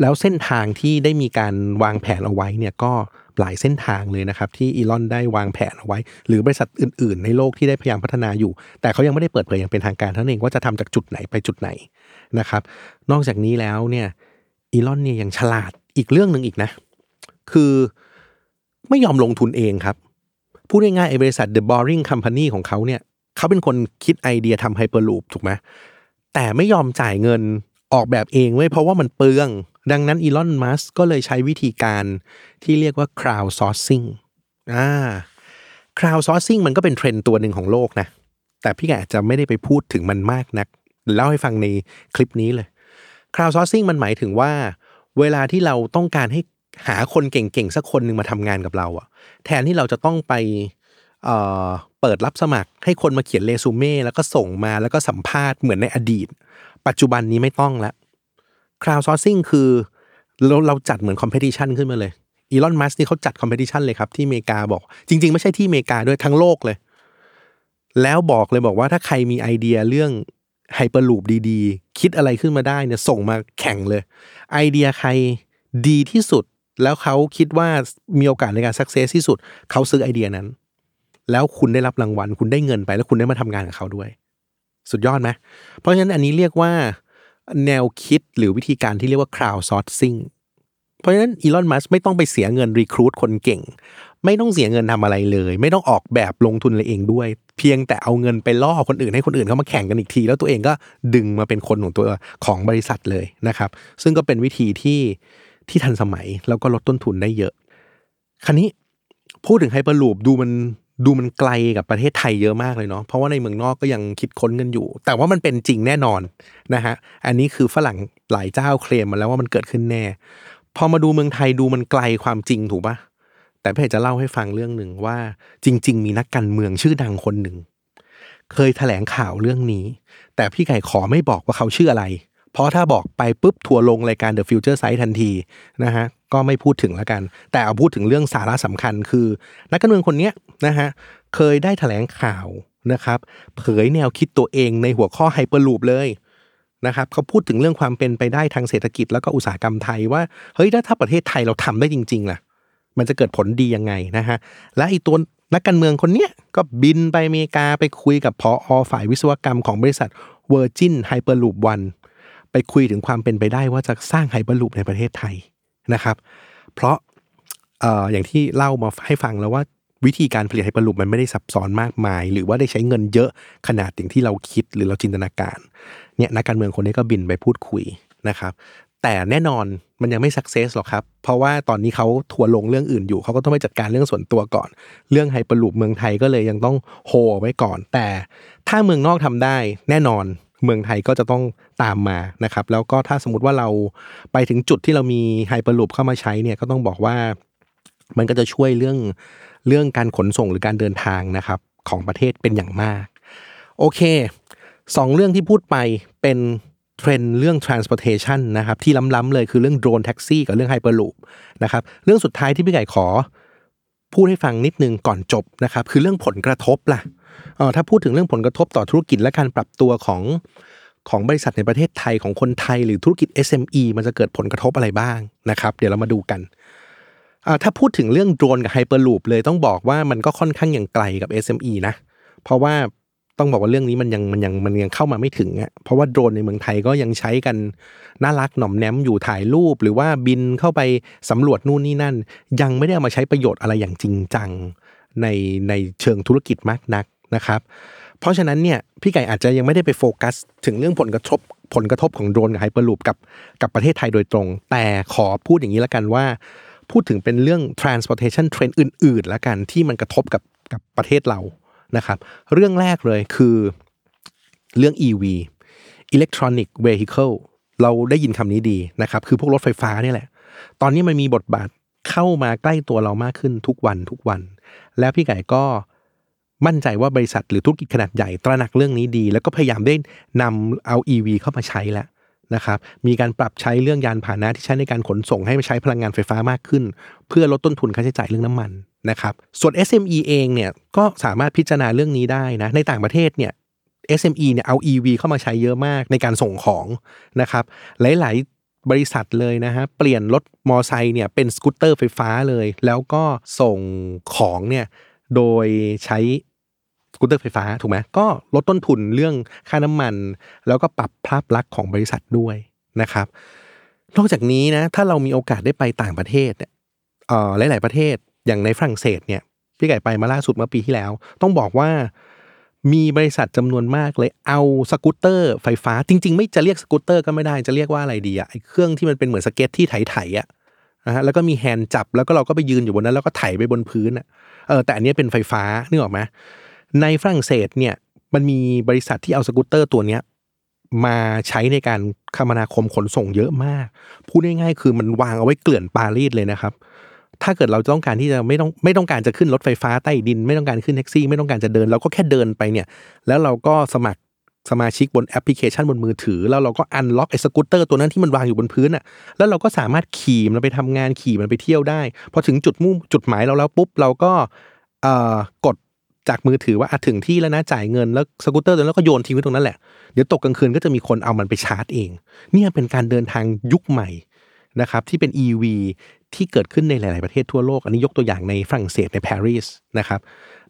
แล้วเส้นทางที่ได้มีการวางแผนเอาไว้เนี่ยก็ หลายเส้นทางเลยนะครับที่อีลอนได้วางแผนเอาไว้ หรือบริษัทอื่น ๆ ในโลกที่ได้พยายามพัฒนาอยู่ แต่เขายังไม่ได้เปิดเผยอย่างเป็นทางการเท่านั้นเองว่าจะทำจากจุดไหนไปจุดไหนนะครับ นอกจากนี้แล้วเนี่ยอีลอนเนี่ยยังฉลาดอีกเรื่องหนึ่งอีกนะ คือไม่ยอมลงทุนเองครับพูดง่ายๆไอ้บริษัท The Boring Company ของเขาเนี่ยเขาเป็นคนคิดไอเดียทำไฮเปอร์ลูปถูกไหมแต่ไม่ยอมจ่ายเงิน ออกแบบเองเว้ยเพราะว่ามันเปลือง ดังนั้นอีลอนมัสก็เลยใช้วิธีการที่เรียกว่า crowd sourcing อ่า crowd sourcing มันก็เป็นเทรนด์ตัวหนึ่งของโลกนะ แต่พี่แกอาจจะไม่ได้ไปพูดถึงมันมากนักเล่าให้ฟังในคลิปนี้เลย crowd sourcing มันหมายถึงว่า เวลาที่เราต้องการให้หาคนเก่งๆ สักคนหนึ่งมาทำงานกับเราอะแทนที่เราจะต้องไปเเปิดรับสมัครให้คนมาเขียนเรซูเม่แล้วก็ส่งมาแล้วก็สัมภาษณ์เหมือนในอดีต ปัจจุบันนี้ไม่ต้องแล้ว crowd sourcing คือเราเราจัดเหมือน competition ขึ้นมาเลยอีลอนมัสก์นี่เขาจัด competition เลยครับ ที่อเมริกาบอก จริง ๆ ไม่ใช่ที่อเมริกาด้วยทั้งโลกเลย แล้วบอกเลยบอกว่าถ้าใครมีไอเดียเรื่องไฮเปอร์ลูปดีๆ คิดอะไรขึ้นมาได้เนี่ยส่งมาแข่งเลย ไอเดียใครดีที่สุด แล้วเขาคิดว่ามีโอกาสในการ success ที่สุด เขาซื้อไอเดียนั้น แล้วคุณได้รับรางวัล คุณได้เงินไป แล้วคุณได้มาทำงานกับเขาด้วย สุดยอดไหมเพราะฉะนั้นอันนี้เรียกว่าแนวคิดหรือวิธีการที่เรียกว่า crowd sourcing เพราะฉะนั้นอีลอนมัสไม่ต้องไปเสียเงินรีครูดคนเก่ง ไม่ต้องเสียเงินทำอะไรเลย ไม่ต้องออกแบบลงทุนอะไรเองด้วย เพียงแต่เอาเงินไปล่อคนอื่นให้คนอื่นเข้ามาแข่งกันอีกที แล้วตัวเองก็ดึงมาเป็นคนของตัวของบริษัทเลยนะครับ ซึ่งก็เป็นวิธีที่ที่ทันสมัยแล้วก็ลดต้นทุนได้เยอะ คราวนี้พูดถึงไฮเปอร์ลูปดูมัน ดูมันไกลกับประเทศไทยเยอะมากเลยเนาะเพราะว่าในเมืองนอกก็ยังคิดค้นกันอยู่ แต่ว่ามันเป็นจริงแน่นอนนะฮะอันนี้คือฝรั่งหลายเจ้าเคลมมาแล้วว่ามันเกิดขึ้นแน่ พอมาดูเมืองไทยดูมันไกลความจริงถูกปะแต่พี่จะเล่าให้ฟังเรื่องหนึ่งว่าจริง ๆ มีนักการเมืองชื่อดังคนหนึ่งเคยแถลงข่าวเรื่องนี้ แต่พี่ไก่ขอไม่บอกว่าเขาชื่ออะไร เพราะถ้าบอกไปปุ๊บทัวร์ลงรายการ The Future Sight ทันทีนะฮะก็ไม่พูดถึงแล้วกัน แต่เอาพูดถึงเรื่องสาระสำคัญคือ นักการเมืองคนนี้นะฮะเคยได้แถลงข่าวนะครับเผยแนวคิดตัวเองในหัวข้อไฮเปอร์ลูปเลยนะครับเขาพูดถึงเรื่องความเป็นไปได้ทางเศรษฐกิจแล้วก็อุตสาหกรรมไทยว่าเฮ้ยถ้าถ้าประเทศไทยเราทำได้จริงๆล่ะมันจะเกิดผลดียังไงนะฮะและไอ้ตัวนักการเมืองคนเนี้ยก็บินไปอเมริกาไปคุยกับพออฝ่ายวิศวกรรมของบริษัท Virgin Hyperloop One ไปคุยถึงความเป็นไปได้ว่าจะสร้างไฮเปอร์ลูปในประเทศไทยนะครับ เพราะอออย่างที่เล่ามาให้ฟังแล้วว่าวิธีการผลิตไฮเปอร์ลูปมันไม่ได้ซับซ้อนมากมาย หรือว่าได้ใช้เงินเยอะขนาดอย่างที่เราคิดหรือเราจินตนาการเนี่ยนักการเมืองคนนี้ก็บินไปพูดคุยนะครับ แต่แน่นอนมันยังไม่ success หรอกครับ เพราะว่าตอนนี้เขาทัวร์ลงเรื่องอื่นอยู่ เขาก็ต้องไปจัดการเรื่องส่วนตัวก่อน เรื่องไฮเปอร์ลูปเมืองไทยก็เลยยังต้องโฮไว้ก่อน แต่ถ้าเมืองนอกทำได้แน่นอน เมืองไทยก็จะต้องตามมานะครับ แล้วก็ถ้าสมมติว่าเราไปถึงจุดที่เรามีไฮเปอร์ลูปเข้ามาใช้เนี่ยก็ต้องบอกว่ามันก็จะช่วยเรื่องเรื่องการขนส่งหรือการเดินทางนะครับของประเทศเป็นอย่างมาก โอเคสองเรื่องที่พูดไปเป็นเทรนด์เรื่อง transportation นะครับที่ล้ำๆเลยคือเรื่องโดรนแท็กซี่กับเรื่องไฮเปอร์ลูปนะครับเรื่องสุดท้ายที่พี่ไก่ขอพูดให้ฟังนิดนึงก่อนจบนะครับคือเรื่องผลกระทบล่ะ เออถ้าพูดถึงเรื่องผลกระทบต่อธุรกิจและการปรับตัวของของบริษัทในประเทศไทยของคนไทยหรือธุรกิจ SME มันจะเกิดผลกระทบอะไรบ้างนะครับ เดี๋ยวเรามาดูกันอ่าถ้าพูดถึงเรื่องโดรนกับไฮเปอร์ลูปเลยต้องบอกว่ามันก็ค่อนข้างอยังไกลกับ SME นะ เพราะว่าต้องบอกว่าเรื่องนี้มันยังมันยังมันยังเข้ามาไม่ถึงอะเพราะว่าโดรนในเมืองไทยก็ยังใช้กันน่ารักหน่อมแนมอยู่ถ่ายรูป หรือว่าบินเข้าไปสำรวจนู่นนี่นั่น ยังไม่ได้เอามาใช้ประโยชน์อะไรอย่างจริงจังในในเชิงธุรกิจมากนัก นะครับเพราะฉะนั้นเนี่ยพี่ไก่อาจจะยังไม่ได้ไปโฟกัส ถึงเรื่องผลกระทบผลกระทบของโดรนกับไฮเปอร์ลูปกับกับประเทศไทยโดยตรง แต่ขอพูดอย่างนี้แล้วกันว่า พูดถึงเป็นเรื่อง transportation trend อื่นๆแล้วกันที่มันกระทบกับกับประเทศเรานะครับเรื่องแรกเลยคือเรื่อง EV electronic vehicle เราได้ยินคำนี้ดีนะครับ คือพวกรถไฟฟ้านี่แหละ ตอนนี้มันมีบทบาทเข้ามาใกล้ตัวเรามากขึ้นทุกวันทุกวัน แล้วพี่ไก่ก็ มั่นใจว่าบริษัทหรือธุรกิจขนาดใหญ่ตระหนักเรื่องนี้ดี แล้วก็พยายามได้นำเอา EV เข้ามาใช้แล้วนะครับมีการปรับใช้เรื่องยานพาหนะที่ใช้ในการขนส่งให้ใช้พลังงานไฟฟ้ามากขึ้น เพื่อลดต้นทุนค่าใช้จ่ายเรื่องน้ำมันนะครับส่วน SME เองเนี่ยก็สามารถพิจารณาเรื่องนี้ได้นะในต่างประเทศเนี่ย SME เนี่ยเอา EV เข้ามาใช้เยอะมากในการส่งของนะครับหลาย ๆบริษัทเลยนะฮะเปลี่ยนรถมอไซค์เนี่ยเป็นสกูตเตอร์ไฟฟ้าเลย แล้วก็ส่งของเนี่ยโดยใช้ กูตเตอร์ไฟฟ้าถูกไหมก็ลดต้นทุนเรื่องค่าน้ำมัน แล้วก็ปรับภาพลักษณ์ของบริษัทด้วยนะครับ นอกจากนี้นะถ้าเรามีโอกาสได้ไปต่างประเทศเนี่ยเอ่อหลาย ๆ ประเทศอย่างในฝรั่งเศสเนี่ยพี่ไก่ไปมาล่าสุดเมื่อปีที่แล้ว ต้องบอกว่ามีบริษัทจำนวนมากเลยเอาสกูตเตอร์ไฟฟ้า จริง ๆ ไม่จะเรียกสกูตเตอร์ก็ไม่ได้จะเรียกว่าอะไรดีอะไอเครื่องที่มันเป็นเหมือนสเก็ตที่ไถๆอะนะฮะแล้วก็มีแฮนด์จับแล้วก็เราก็ไปยืนอยู่บนนั้นแล้วก็ไถไปบนพื้นอะเออแต่อันนี้เป็นไฟฟ้านึกออกไหม ในฝรั่งเศสเนี่ยมันมีบริษัทที่เอาสกูตเตอร์ตัวเนี้ยมาใช้ในการคมนาคมขนส่งเยอะมาก พูดง่ายๆคือมันวางเอาไว้เกลื่อนปารีสเลยนะครับ ถ้าเกิดเราต้องการที่จะไม่ต้องไม่ต้องการจะขึ้นรถไฟฟ้าใต้ดิน ไม่ต้องการขึ้นแท็กซี่ ไม่ต้องการจะเดิน เราก็แค่เดินไปเนี่ย แล้วเราก็สมัครสมาชิกบนแอปพลิเคชันบนมือถือ แล้วเราก็ unlock ไอ้สกูตเตอร์ตัวนั้นที่มันวางอยู่บนพื้นอะแล้วเราก็สามารถขี่มันไปทำงานขี่มันไปเที่ยวได้พอถึงจุดมุ่งจุดหมายเราแล้วปุ๊บเราก็อ่อกด จากมือถือว่าถึงที่แล้วนะจ่ายเงินแล้วสกูตเตอร์ตัวนั้นก็โยนทิ้งไว้ตรงนั้นแหละเดี๋ยวตกกลางคืนก็จะมีคนเอามันไปชาร์จเอง เนี่ยเป็นการเดินทางยุคใหม่นะครับที่เป็น EV ที่เกิดขึ้นในหลาย ๆ ประเทศทั่วโลก อันนี้ยกตัวอย่างในฝรั่งเศสในปารีสนะครับ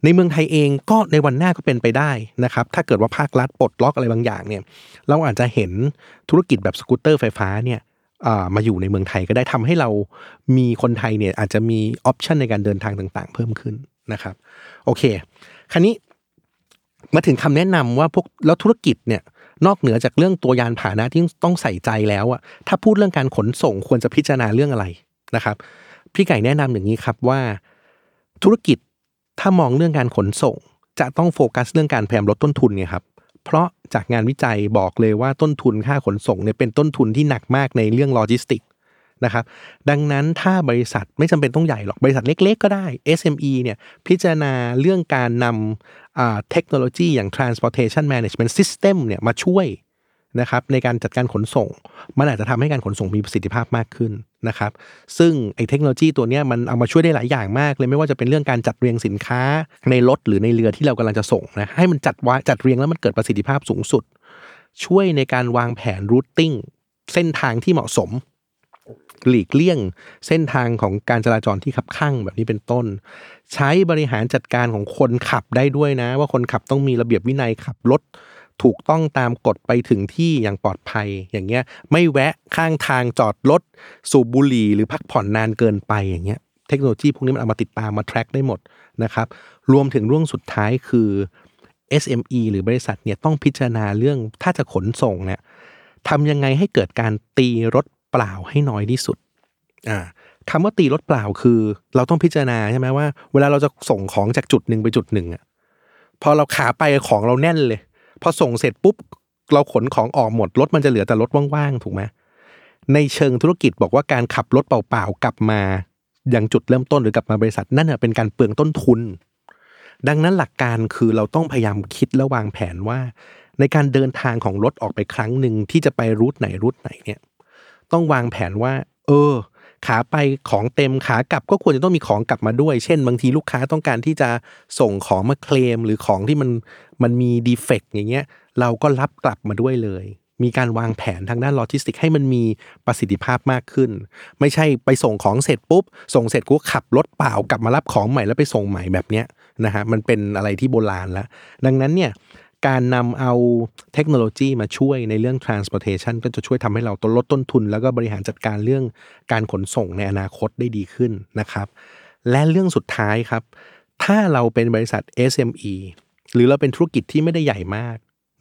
ในเมืองไทยเองก็ในวันหน้าก็เป็นไปได้นะครับถ้าเกิดว่าภาครัฐปลดล็อกอะไรบางอย่างเนี่ยเราอาจจะเห็นธุรกิจแบบสกูตเตอร์ไฟฟ้าเนี่ยมาอยู่ในเมืองไทยก็ได้ทำให้เรามีคนไทยเนี่ยอาจจะมีออปชันในการเดินทางต่าง ๆ เพิ่มขึ้น นะครับ โอเค คราวนี้มาถึงคำแนะนำว่าพวกแล้วธุรกิจเนี่ยนอกเหนือจากเรื่องตัวยานพาหนะที่ต้องใส่ใจแล้วอะถ้าพูดเรื่องการขนส่งควรจะพิจารณาเรื่องอะไรนะครับ พี่ไก่แนะนำอย่างนี้ครับว่า ธุรกิจถ้ามองเรื่องการขนส่ง จะต้องโฟกัสเรื่องการพยายามลดต้นทุนไงครับ เพราะจากงานวิจัยบอกเลยว่าต้นทุนค่าขนส่งเนี่ยเป็นต้นทุนที่หนักมากในเรื่องโลจิสติก นะครับดังนั้นถ้าบริษัทไม่จำเป็นต้องใหญ่หรอกบริษัทเล็กๆก็ได้ SME เนี่ยพิจารณาเรื่องการนำเทคโนโลยีอย่าง transportation management system เนี่ยมาช่วยนะครับในการจัดการขนส่ง มันอาจจะทำให้การขนส่งมีประสิทธิภาพมากขึ้นนะครับ ซึ่งไอ้เทคโนโลยีตัวนี้มันเอามาช่วยได้หลายอย่างมากเลยไม่ว่าจะเป็นเรื่องการจัดเรียงสินค้าในรถหรือในเรือที่เรากำลังจะส่งนะให้มันจัดวาจัดเรียงแล้วมันเกิดประสิทธิภาพสูงสุด ช่วยในการวางแผนรูทติ้งเส้นทางที่เหมาะสม หลีกเลี่ยงเส้นทางของการจราจรที่ขับข้างแบบนี้เป็นต้น ใช้บริหารจัดการของคนขับได้ด้วยนะ ว่าคนขับต้องมีระเบียบวินัยขับรถถูกต้องตามกฎไปถึงที่อย่างปลอดภัย อย่างเงี้ยไม่แวะข้างทางจอดรถสูบบุหรี่หรือพักผ่อนนานเกินไปอย่างเงี้ยเทคโนโลยีพวกนี้มันเอามาติดตามมา track ได้หมดนะครับรวมถึงเรื่องสุดท้ายคือ SME หรือบริษัทเนี่ยต้องพิจารณาเรื่องถ้าจะขนส่งเนี่ยทำยังไงให้เกิดการตีรถ เปล่าให้น้อยที่สุดอ่าคำว่าตีรถเปล่าคือ เราต้องพิจารณาใช่ไหมว่า เวลาเราจะส่งของจากจุดหนึ่งไปจุดหนึ่งอะพอเราขาไปของเราแน่นเลย พอส่งเสร็จปุ๊บ เราขนของออกหมดรถมันจะเหลือแต่รถว่างๆถูกไหมในเชิงธุรกิจบอกว่าการขับรถเปล่าๆกลับมาอย่างจุดเริ่มต้นหรือกลับมาบริษัทนั่นน่ะเป็นการเปลืองต้นทุน ดังนั้นหลักการคือเราต้องพยายามคิดและวางแผนว่า ในการเดินทางของรถออกไปครั้งหนึ่งที่จะไป route ไหน route ไหนเนี่ย ต้องวางแผนว่า เออ ขาไปของเต็มขากลับก็ควรจะต้องมีของกลับมาด้วย เช่น บางทีลูกค้าต้องการที่จะส่งของมาเคลม หรือของที่มันมันมี defect อย่างเงี้ย เราก็รับกลับมาด้วยเลย มีการวางแผนทางด้านโลจิสติกให้มันมีประสิทธิภาพมากขึ้น ไม่ใช่ไปส่งของเสร็จปุ๊บ ส่งเสร็จกูก็ขับรถเปล่ากลับมารับของใหม่แล้วไปส่งใหม่แบบเนี้ยนะฮะมันเป็นอะไรที่โบราณแล้ว ดังนั้นเนี่ย การนำเอาเทคโนโลยีมาช่วยในเรื่อง transportation ก็จะช่วยทำให้เราตลดต้นทุน แล้วก็บริหารจัดการเรื่องการขนส่งในอนาคตได้ดีขึ้นนะครับ และเรื่องสุดท้ายครับ ถ้าเราเป็นบริษัท SME หรือเราเป็นธุรกิจที่ไม่ได้ใหญ่มาก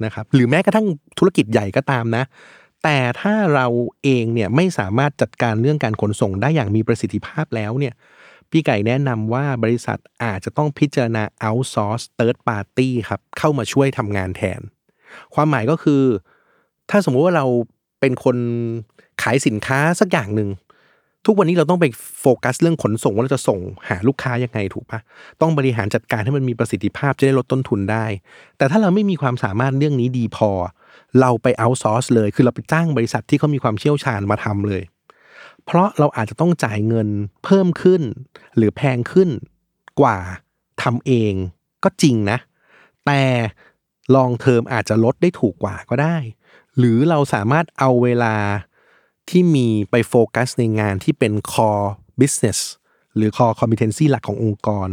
นะครับ หรือแม้กระทั่งธุรกิจใหญ่ก็ตามนะ แต่ถ้าเราเองเนี่ยไม่สามารถจัดการเรื่องการขนส่งได้อย่างมีประสิทธิภาพแล้วเนี่ย พี่ไก่แนะนำว่าบริษัทอาจจะต้องพิจารณา outsource third party ครับเข้ามาช่วยทำงานแทน ความหมายก็คือ ถ้าสมมุติว่าเราเป็นคนขายสินค้าสักอย่างหนึ่งทุกวันนี้เราต้องไปโฟกัสเรื่องขนส่งว่าเราจะส่งหาลูกค้ายังไงถูกปะต้องบริหารจัดการให้มันมีประสิทธิภาพจะได้ลดต้นทุนได้ แต่ถ้าเราไม่มีความสามารถเรื่องนี้ดีพอ เราไปเอาซอร์สเลย คือเราไปจ้างบริษัทที่เขามีความเชี่ยวชาญมาทำเลย เพราะเราอาจจะต้องจ่ายเงินเพิ่มขึ้น หรือแพงขึ้นกว่าทำเองก็จริงนะ แต่ลองเทอมอาจจะลดได้ถูกกว่าก็ได้ หรือเราสามารถเอาเวลาที่มีไปโฟกัสในงานที่เป็น core business หรือ core competency หลักขององค์กร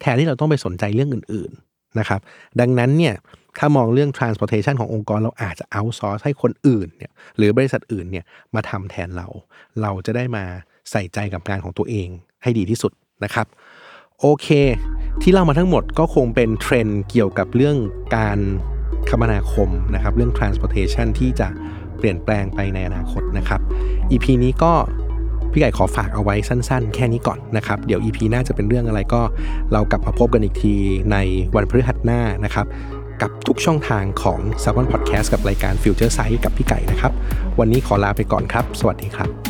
แทนที่เราต้องไปสนใจเรื่องอื่น ๆนะครับ ดังนั้นเนี่ย ถ้ามองเรื่อง transportation ขององค์กรเราอาจจะ outsource ให้คนอื่นเนี่ยหรือบริษัทอื่นเนี่ยมาทำแทนเรา เราจะได้มาใส่ใจกับงานของตัวเองให้ดีที่สุดนะครับ โอเค ที่เล่ามาทั้งหมดก็คงเป็นเทรนด์เกี่ยวกับเรื่องการคมนาคมนะครับ เรื่อง transportation ที่จะเปลี่ยนแปลงไปในอนาคตนะครับ EP นี้ก็พี่ไก่ขอฝากเอาไว้สั้นๆ แค่นี้ก่อนนะครับ เดี๋ยว EP หน้าจะเป็นเรื่องอะไรก็เรากลับมาพบกันอีกทีในวันพฤหัสหน้านะครับ กับทุกช่องทางของ s ซ m o n Podcast กับรายการ Future Sight กับพี่ไก่นะครับ วันนี้ขอลาไปก่อนครับ สวัสดีครับ